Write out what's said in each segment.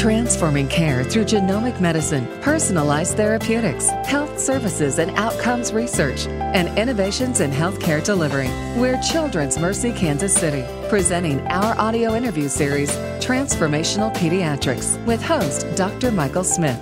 Transforming care through genomic medicine, personalized therapeutics, health services and outcomes research, and innovations in healthcare delivery. We're Children's Mercy Kansas City, presenting our audio interview series, Transformational Pediatrics, with host Dr. Michael Smith.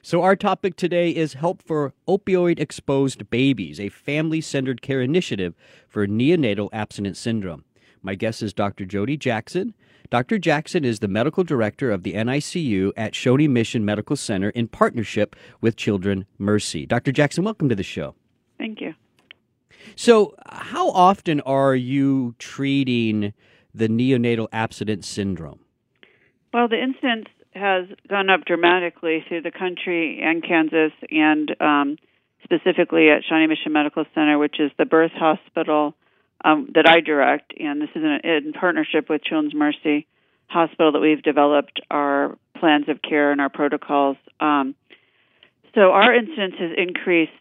So, our topic today is Help for Opioid Exposed Babies, a family centered care initiative for neonatal abstinence syndrome. My guest is Dr. Jodi Jackson. Dr. Jackson is the medical director of the NICU at Shawnee Mission Medical Center in partnership with Children Mercy. Dr. Jackson, welcome to the show. Thank you. So, how often are you treating the neonatal abstinence syndrome? Well, the incidence has gone up dramatically through the country and Kansas, and um, specifically at Shawnee Mission Medical Center, which is the birth hospital um, that I direct, and this is in, in partnership with Children's Mercy Hospital that we've developed our plans of care and our protocols. Um, so our incidence has increased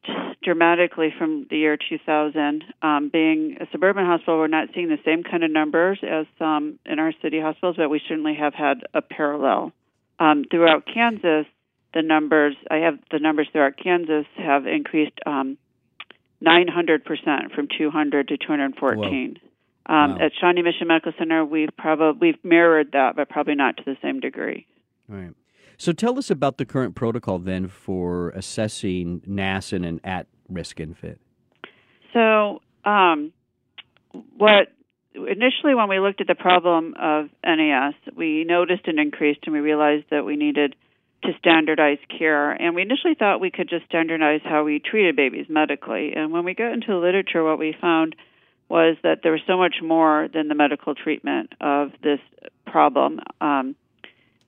dramatically from the year 2000. Um, being a suburban hospital, we're not seeing the same kind of numbers as some in our city hospitals, but we certainly have had a parallel. Um, throughout Kansas, the numbers I have the numbers throughout Kansas have increased um, 900% from 200 to 214. Um, wow. At Shawnee Mission Medical Center, we've probably we've mirrored that, but probably not to the same degree. All right. So tell us about the current protocol then for assessing NAS in an at-risk infant. So, um, what initially when we looked at the problem of NAS, we noticed an increase, and we realized that we needed to standardize care. And we initially thought we could just standardize how we treated babies medically. And when we got into the literature, what we found was that there was so much more than the medical treatment of this problem. Um,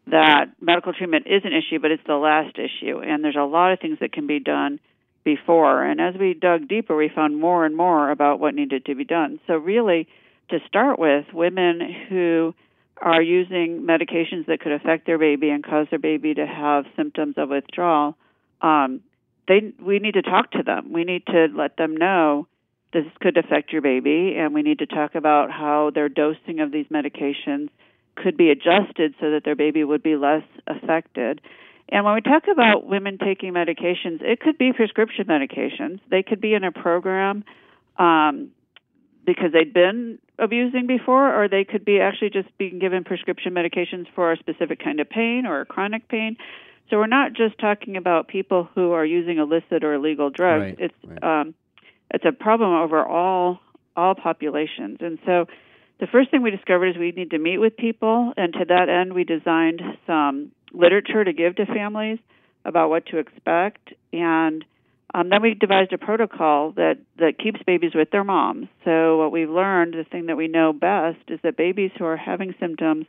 that medical treatment is an issue, but it's the last issue. And there's a lot of things that can be done before. And as we dug deeper, we found more and more about what needed to be done. So, really, to start with, women who are using medications that could affect their baby and cause their baby to have symptoms of withdrawal, um, they we need to talk to them. We need to let them know this could affect your baby, and we need to talk about how their dosing of these medications could be adjusted so that their baby would be less affected. And when we talk about women taking medications, it could be prescription medications. They could be in a program um, because they'd been abusing before, or they could be actually just being given prescription medications for a specific kind of pain or a chronic pain. So we're not just talking about people who are using illicit or illegal drugs. Right, it's right. um, it's a problem over all all populations. And so the first thing we discovered is we need to meet with people, and to that end, we designed some literature to give to families about what to expect and um, then we devised a protocol that, that keeps babies with their moms. So, what we've learned, the thing that we know best, is that babies who are having symptoms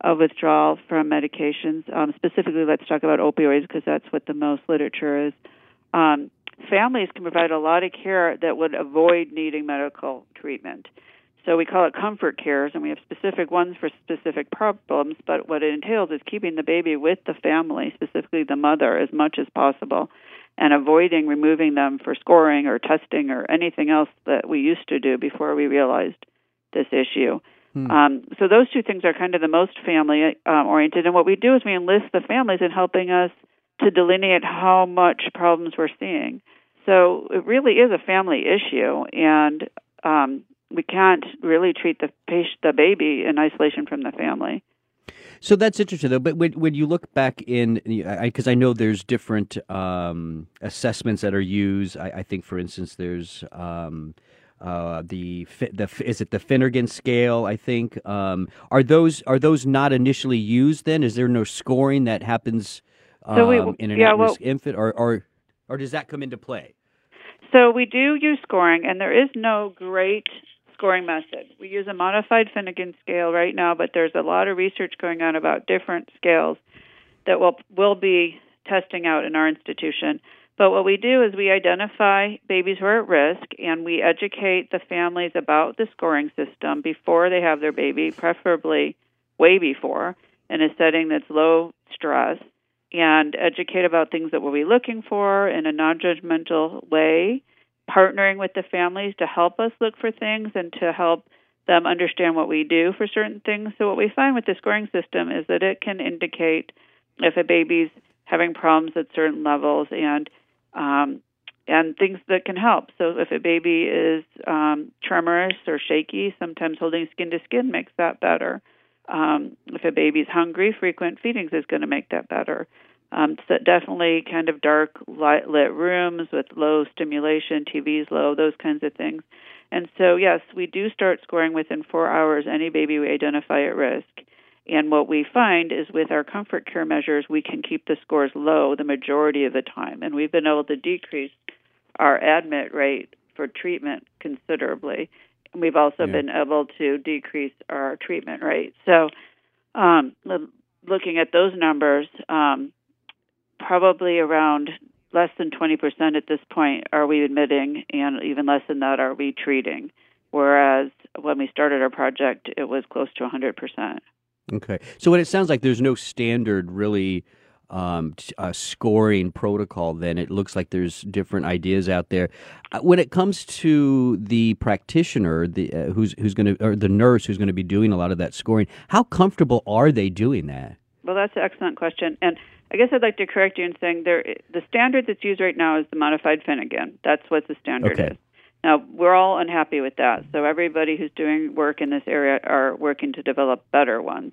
of withdrawal from medications, um, specifically, let's talk about opioids because that's what the most literature is. Um, families can provide a lot of care that would avoid needing medical treatment. So we call it comfort cares, and we have specific ones for specific problems. But what it entails is keeping the baby with the family, specifically the mother, as much as possible, and avoiding removing them for scoring or testing or anything else that we used to do before we realized this issue. Hmm. Um, so those two things are kind of the most family um, oriented. And what we do is we enlist the families in helping us to delineate how much problems we're seeing. So it really is a family issue, and um, we can't really treat the patient, the baby in isolation from the family. So that's interesting, though. But when, when you look back in, because I, I, know there's different um, assessments that are used. I, I, think, for instance, there's um, uh, the the is it the Finnegan scale? I think um, are those are those not initially used? Then is there no scoring that happens so we, um, in an yeah, at-risk well, infant, or, or or does that come into play? So we do use scoring, and there is no great scoring method. We use a modified Finnegan scale right now, but there's a lot of research going on about different scales that will will be testing out in our institution. But what we do is we identify babies who are at risk and we educate the families about the scoring system before they have their baby, preferably way before, in a setting that's low stress, and educate about things that we'll be looking for in a non judgmental way partnering with the families to help us look for things and to help them understand what we do for certain things. So what we find with the scoring system is that it can indicate if a baby's having problems at certain levels and um, and things that can help. So if a baby is um, tremorous or shaky, sometimes holding skin to skin makes that better. Um, if a baby's hungry, frequent feedings is going to make that better. Um, so definitely kind of dark light lit rooms with low stimulation, TVs low, those kinds of things. And so, yes, we do start scoring within four hours any baby we identify at risk. And what we find is with our comfort care measures, we can keep the scores low the majority of the time. And we've been able to decrease our admit rate for treatment considerably. And we've also yeah. been able to decrease our treatment rate. So, um, looking at those numbers, um, probably around less than 20% at this point are we admitting, and even less than that are we treating. Whereas when we started our project, it was close to 100%. Okay. So, what it sounds like there's no standard really um, uh, scoring protocol, then it looks like there's different ideas out there. Uh, when it comes to the practitioner, the uh, who's who's going to or the nurse who's going to be doing a lot of that scoring, how comfortable are they doing that? Well, that's an excellent question, and I guess I'd like to correct you in saying there the standard that's used right now is the modified Finnegan. That's what the standard okay. is. Now we're all unhappy with that, so everybody who's doing work in this area are working to develop better ones.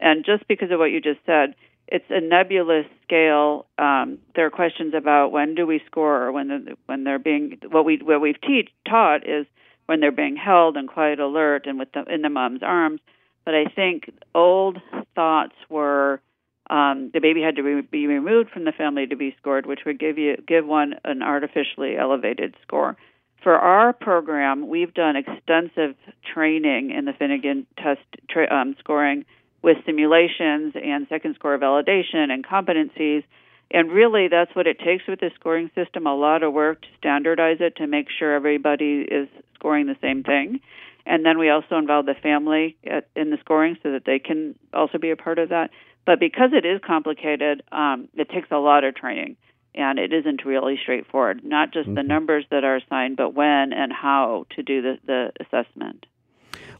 And just because of what you just said, it's a nebulous scale. Um, there are questions about when do we score, or when the, when they're being what we what we've teach, taught is when they're being held and quiet alert and with the, in the mom's arms. But I think old thoughts were um, the baby had to re- be removed from the family to be scored, which would give you give one an artificially elevated score. For our program, we've done extensive training in the Finnegan test tra- um, scoring with simulations and second score validation and competencies. And really, that's what it takes with the scoring system a lot of work to standardize it to make sure everybody is scoring the same thing. And then we also involve the family at, in the scoring so that they can also be a part of that. But because it is complicated, um, it takes a lot of training, and it isn't really straightforward. Not just mm-hmm. the numbers that are assigned, but when and how to do the, the assessment.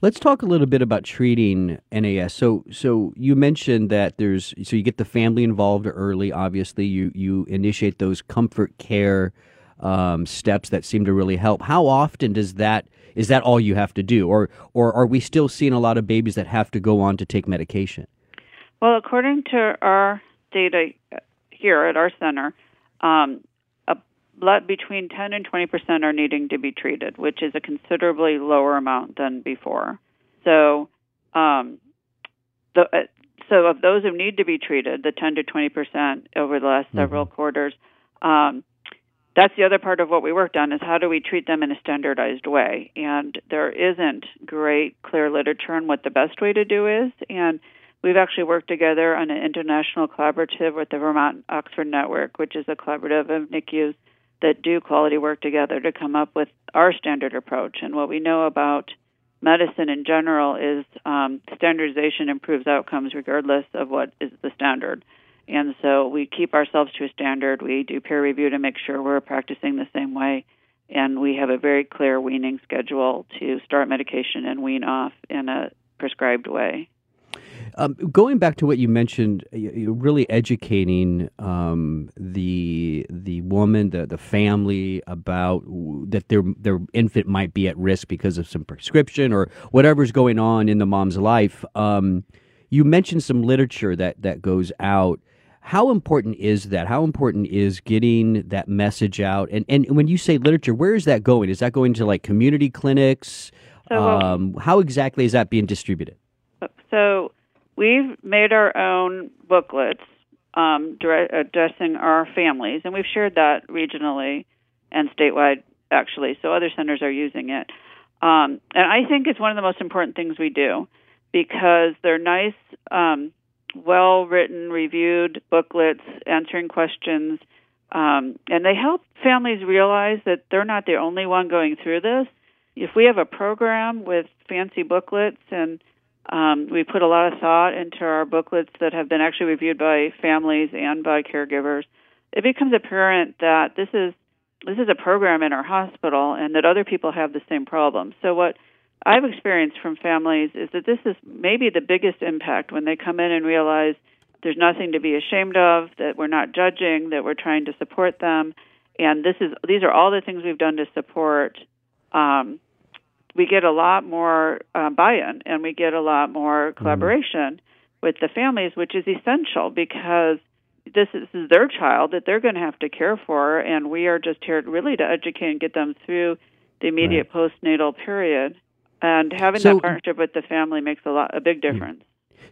Let's talk a little bit about treating NAS. So, so you mentioned that there's so you get the family involved early. Obviously, you you initiate those comfort care um, steps that seem to really help. How often does that is that all you have to do, or or are we still seeing a lot of babies that have to go on to take medication? Well, according to our data here at our center, um, between 10 and 20 percent are needing to be treated, which is a considerably lower amount than before. So, um, the, uh, so of those who need to be treated, the 10 to 20 percent over the last mm-hmm. several quarters, um, that's the other part of what we worked on is how do we treat them in a standardized way. And there isn't great clear literature on what the best way to do is, and We've actually worked together on an international collaborative with the Vermont Oxford Network, which is a collaborative of NICUs that do quality work together to come up with our standard approach. And what we know about medicine in general is um, standardization improves outcomes regardless of what is the standard. And so we keep ourselves to a standard. We do peer review to make sure we're practicing the same way. And we have a very clear weaning schedule to start medication and wean off in a prescribed way. Um, going back to what you mentioned, you're really educating um, the the woman, the the family about that their their infant might be at risk because of some prescription or whatever's going on in the mom's life. Um, you mentioned some literature that that goes out. How important is that? How important is getting that message out? And and when you say literature, where is that going? Is that going to like community clinics? So, um, how exactly is that being distributed? So We've made our own booklets um, addressing our families, and we've shared that regionally and statewide, actually. So other centers are using it. Um, and I think it's one of the most important things we do because they're nice, um, well written, reviewed booklets answering questions. Um, and they help families realize that they're not the only one going through this. If we have a program with fancy booklets and um, we put a lot of thought into our booklets that have been actually reviewed by families and by caregivers. It becomes apparent that this is this is a program in our hospital and that other people have the same problem. So what I've experienced from families is that this is maybe the biggest impact when they come in and realize there's nothing to be ashamed of, that we're not judging, that we're trying to support them, and this is these are all the things we've done to support. Um, we get a lot more uh, buy-in and we get a lot more mm-hmm. collaboration mm-hmm. with the families, which is essential because this is, this is their child that they're going to have to care for, and we are just here really to educate and get them through the immediate right. postnatal period. And having so, that partnership with the family makes a lot a big mm. difference.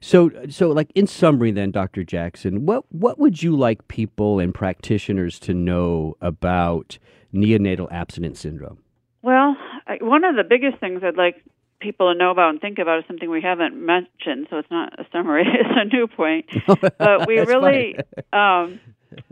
So, so like in summary, then, Dr. Jackson, what what would you like people and practitioners to know about neonatal abstinence syndrome? Well, I, one of the biggest things I'd like people to know about and think about is something we haven't mentioned. So it's not a summary; it's a new point. but we really, um,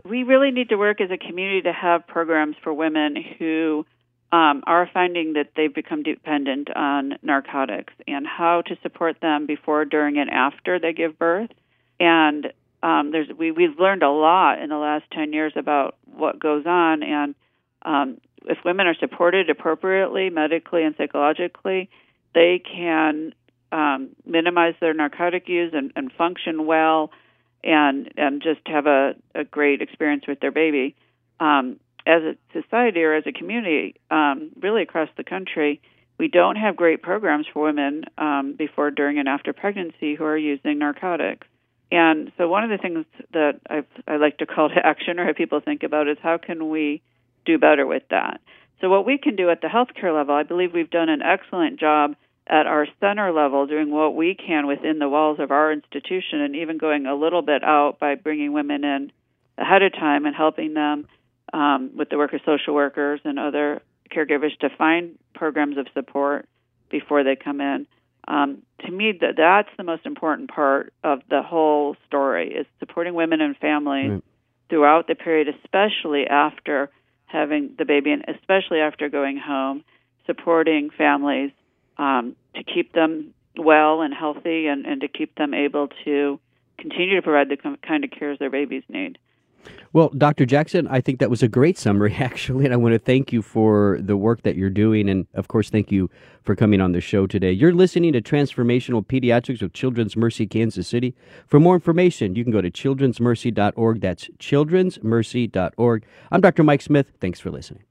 we really need to work as a community to have programs for women who um, are finding that they've become dependent on narcotics and how to support them before, during, and after they give birth. And um, there's we we've learned a lot in the last ten years about what goes on, and um, if women are supported appropriately, medically and psychologically, they can um, minimize their narcotic use and, and function well, and and just have a, a great experience with their baby. Um, as a society or as a community, um, really across the country, we don't have great programs for women um, before, during, and after pregnancy who are using narcotics. And so, one of the things that I've, I like to call to action or have people think about is how can we do better with that? So, what we can do at the healthcare level, I believe we've done an excellent job at our center level doing what we can within the walls of our institution and even going a little bit out by bringing women in ahead of time and helping them um, with the work of social workers and other caregivers to find programs of support before they come in. Um, to me, that that's the most important part of the whole story is supporting women and families right. throughout the period, especially after having the baby and especially after going home, supporting families um, to keep them well and healthy and, and to keep them able to continue to provide the kind of cares their babies need. Well, Dr. Jackson, I think that was a great summary, actually, and I want to thank you for the work that you're doing. And of course, thank you for coming on the show today. You're listening to Transformational Pediatrics with Children's Mercy Kansas City. For more information, you can go to childrensmercy.org. That's childrensmercy.org. I'm Dr. Mike Smith. Thanks for listening.